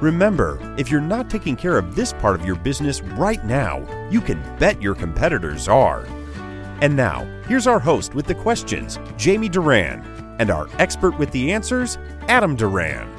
Remember, if you're not taking care of this part of your business right now, you can bet your competitors are. And now, here's our host with the questions, Jamie Duran, and our expert with the answers, Adam Duran.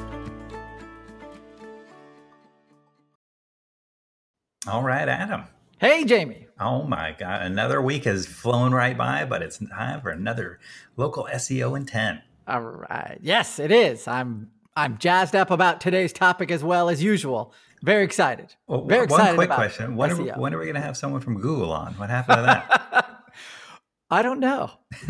All right, Adam. Hey, Jamie. Oh my God. Another week has flown right by, but it's time for another local SEO in 10. All right. Yes, it is. I'm I'm jazzed up about today's topic as well as usual. Very excited. Well, Very excited. One quick question: when are, we, when are we going to have someone from Google on? What happened to that? I don't know.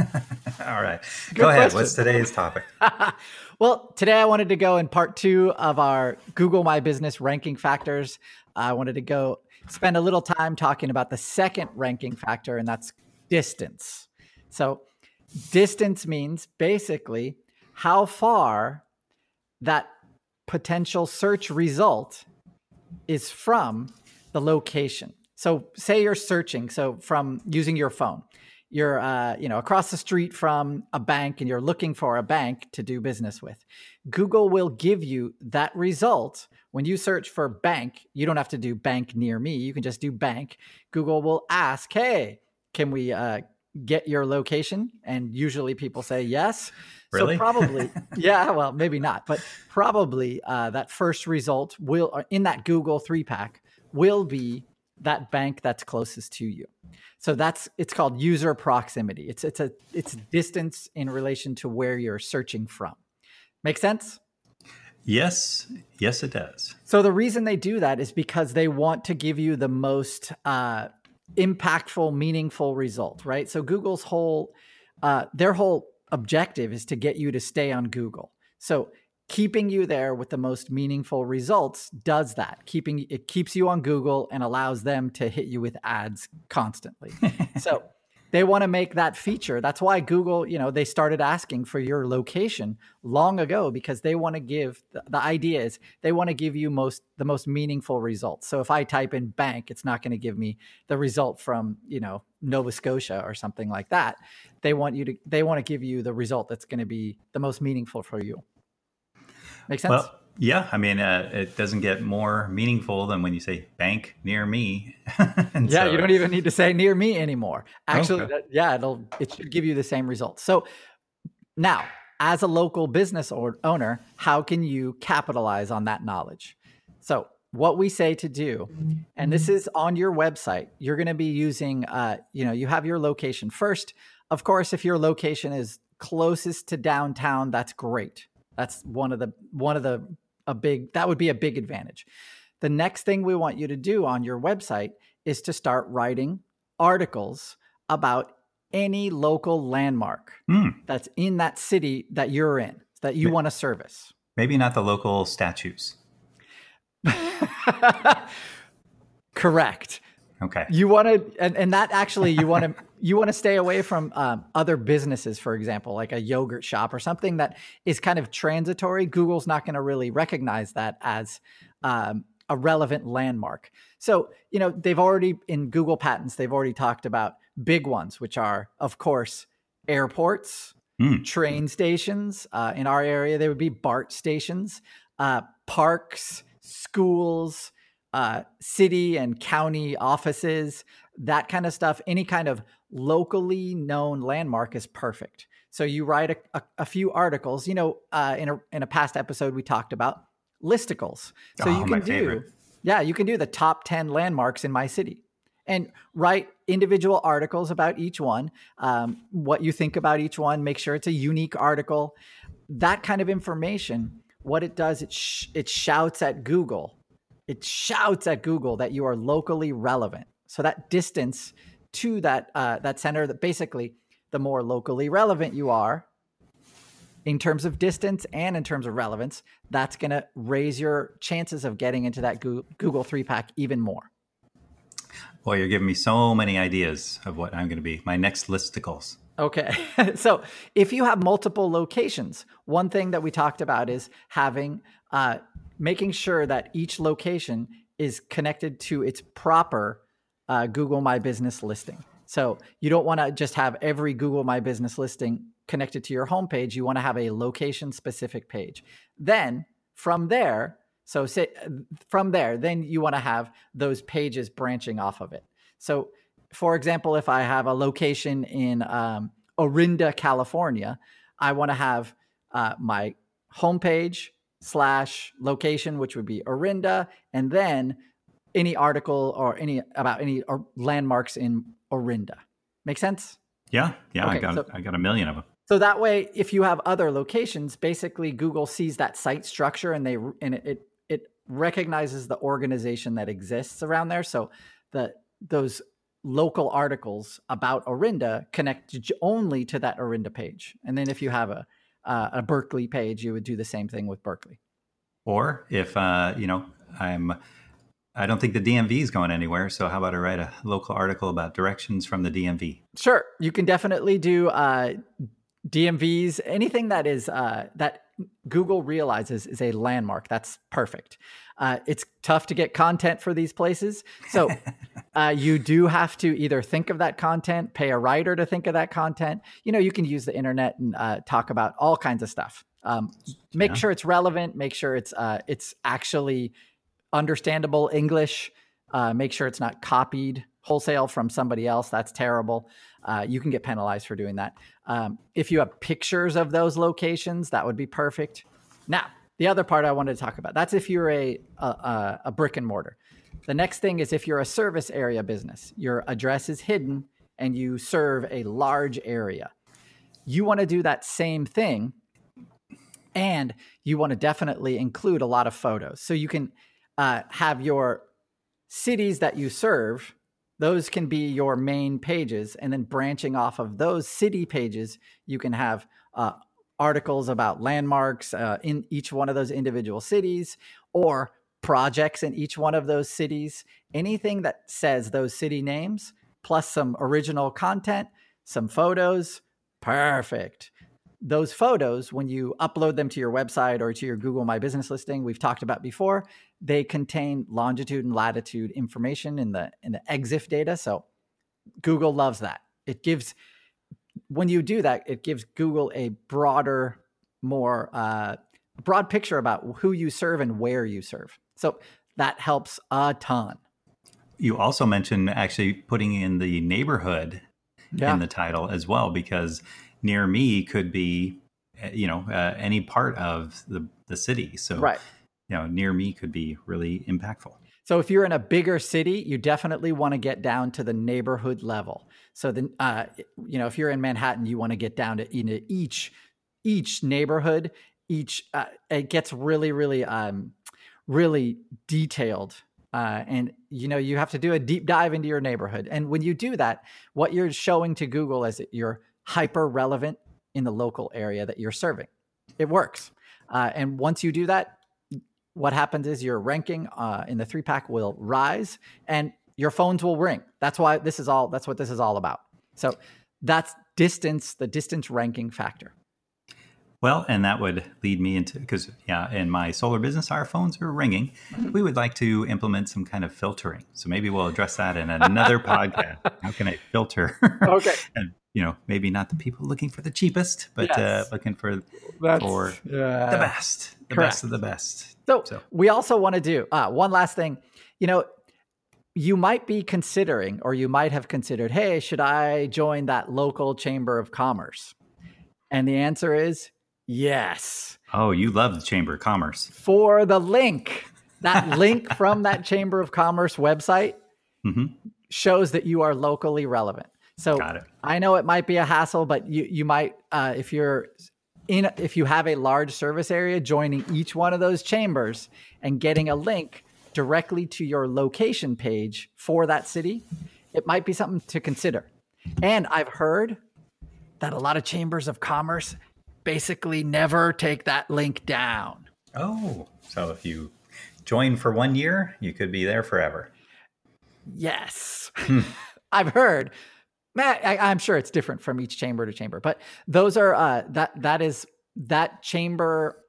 All right, Good go ahead. What's today's topic? well, today I wanted to go in part two of our Google My Business ranking factors. I wanted to go spend a little time talking about the second ranking factor, and that's distance. So, distance means basically how far that potential search result is from the location. So say you're searching, so from using your phone, you're uh, you know across the street from a bank and you're looking for a bank to do business with. Google will give you that result when you search for bank. You don't have to do bank near me. You can just do bank. Google will ask, "Hey, can we uh, get your location?" And usually people say yes. Really? So probably, yeah. Well, maybe not, but probably uh, that first result will uh, in that Google three pack will be that bank that's closest to you. So that's it's called user proximity. It's it's a it's distance in relation to where you're searching from. Make sense? Yes, yes, it does. So the reason they do that is because they want to give you the most uh, impactful, meaningful result, right? So Google's whole, uh, their whole objective is to get you to stay on Google. So keeping you there with the most meaningful results does that. Keeping it keeps you on Google and allows them to hit you with ads constantly. so they want to make that feature. That's why Google, you know, they started asking for your location long ago because they want to give the, the idea is they want to give you most the most meaningful results. So if I type in bank, it's not going to give me the result from, you know, Nova Scotia or something like that. They want you to they want to give you the result that's going to be the most meaningful for you. Make sense? Well, yeah, I mean, uh, it doesn't get more meaningful than when you say bank near me. yeah, so, you don't even need to say near me anymore. Actually, okay. that, yeah, it'll it should give you the same results. So now, as a local business or owner, how can you capitalize on that knowledge? So what we say to do, and this is on your website. You're going to be using, uh, you know, you have your location first. Of course, if your location is closest to downtown, that's great. That's one of the one of the a big that would be a big advantage. The next thing we want you to do on your website is to start writing articles about any local landmark mm. that's in that city that you're in that you want to service. Maybe not the local statues. Correct. Okay. You want to, and, and that actually, you want to, you want to stay away from um, other businesses, for example, like a yogurt shop or something that is kind of transitory. Google's not going to really recognize that as um, a relevant landmark. So, you know, they've already in Google patents, they've already talked about big ones, which are, of course, airports, mm. train stations. Uh, in our area, they would be BART stations, uh, parks, schools uh, city and county offices, that kind of stuff, any kind of locally known landmark is perfect. So you write a, a, a few articles. You know, uh, in a in a past episode we talked about listicles. So oh, you can do, favorite. yeah, you can do the top ten landmarks in my city, and write individual articles about each one. Um, what you think about each one. Make sure it's a unique article. That kind of information. What it does, it sh- it shouts at Google it shouts at Google that you are locally relevant. So that distance to that uh, that center, that basically the more locally relevant you are in terms of distance and in terms of relevance, that's going to raise your chances of getting into that Google three pack even more. Boy, you're giving me so many ideas of what I'm going to be. My next listicles. Okay. so if you have multiple locations, one thing that we talked about is having, uh, making sure that each location is connected to its proper uh, Google My Business listing. So you don't want to just have every Google My Business listing connected to your homepage. You want to have a location specific page. Then from there, so say from there, then you want to have those pages branching off of it. So for example, if I have a location in um, Orinda, California, I want to have uh, my homepage slash location, which would be Orinda, and then any article or any about any landmarks in Orinda. Make sense? Yeah, yeah, okay, I got so, I got a million of them. So that way, if you have other locations, basically Google sees that site structure and they and it it, it recognizes the organization that exists around there. So the those local articles about Orinda connect only to that Orinda page. And then if you have a uh, a Berkeley page, you would do the same thing with Berkeley. Or if uh, you know, I'm I don't think the DMV is going anywhere. So how about I write a local article about directions from the DMV? Sure, you can definitely do uh, DMVs. Anything that is uh, that Google realizes is a landmark. That's perfect. Uh, it's tough to get content for these places. So uh, you do have to either think of that content, pay a writer to think of that content. You know, you can use the internet and uh, talk about all kinds of stuff. Um, make yeah. sure it's relevant. Make sure it's uh, it's actually understandable English. Uh, make sure it's not copied wholesale from somebody else. That's terrible. Uh, you can get penalized for doing that. Um, if you have pictures of those locations, that would be perfect. Now, the other part I wanted to talk about that's if you're a, a, a brick and mortar. The next thing is if you're a service area business, your address is hidden and you serve a large area. You want to do that same thing and you want to definitely include a lot of photos. So you can uh, have your cities that you serve, those can be your main pages. And then branching off of those city pages, you can have uh, articles about landmarks uh, in each one of those individual cities or projects in each one of those cities. Anything that says those city names, plus some original content, some photos, perfect. Those photos, when you upload them to your website or to your Google My Business listing, we've talked about before, they contain longitude and latitude information in the in the EXIF data. So Google loves that. It gives when you do that, it gives Google a broader, more uh, broad picture about who you serve and where you serve. So that helps a ton. You also mentioned actually putting in the neighborhood yeah. in the title as well, because near me could be, eh, you know, uh, any part of the, the city. So, right. you know, near me could be really impactful. So if you're in a bigger city, you definitely want to get down to the neighborhood level. So then, uh, you know, if you're in Manhattan, you want to get down to you know, each each neighborhood. Each uh, it gets really, really, um, really detailed, uh, and you know you have to do a deep dive into your neighborhood. And when you do that, what you're showing to Google is that you're hyper relevant in the local area that you're serving. It works, uh, and once you do that, what happens is your ranking uh, in the three pack will rise and your phones will ring. That's why this is all, that's what this is all about. So that's distance, the distance ranking factor. Well, and that would lead me into because, yeah, in my solar business, our phones are ringing. Mm-hmm. We would like to implement some kind of filtering. So maybe we'll address that in another podcast. How can I filter? Okay. and you know, maybe not the people looking for the cheapest, but uh, yes. uh, looking for That's, for uh, the best, the correct. best of the best. So, so. we also want to do uh, one last thing. You know, you might be considering, or you might have considered, hey, should I join that local chamber of commerce? And the answer is yes. Oh, you love the Chamber of Commerce. For the link, that link from that Chamber of Commerce website mm-hmm. shows that you are locally relevant. So I know it might be a hassle, but you you might uh, if you're in if you have a large service area, joining each one of those chambers and getting a link directly to your location page for that city, it might be something to consider. And I've heard that a lot of chambers of commerce basically never take that link down. Oh, so if you join for one year, you could be there forever. Yes. I've heard. Matt, I, am sure it's different from each chamber to chamber, but those are uh, that that is that chamber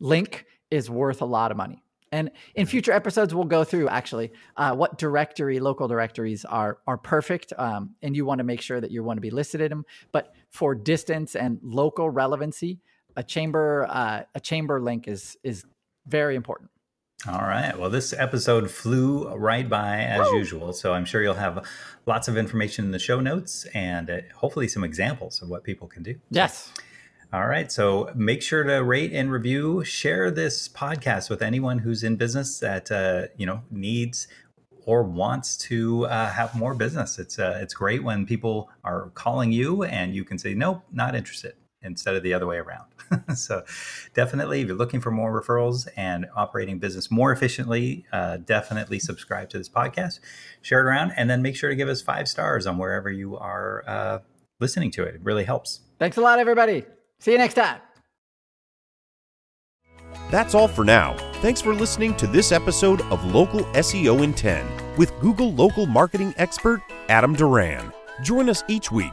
link is worth a lot of money. And in future episodes, we'll go through actually uh, what directory, local directories are are perfect, um, and you want to make sure that you want to be listed in them. But for distance and local relevancy, a chamber uh, a chamber link is is very important. All right. Well, this episode flew right by as Woo! usual. So I'm sure you'll have lots of information in the show notes and uh, hopefully some examples of what people can do. Yes. All right. So make sure to rate and review, share this podcast with anyone who's in business that, uh, you know, needs or wants to uh, have more business. It's, uh, it's great when people are calling you and you can say, nope, not interested instead of the other way around. so definitely, if you're looking for more referrals and operating business more efficiently, uh, definitely subscribe to this podcast, share it around, and then make sure to give us five stars on wherever you are uh, listening to it. It really helps. Thanks a lot, everybody. See you next time. That's all for now. Thanks for listening to this episode of Local SEO in 10 with Google local marketing expert Adam Duran. Join us each week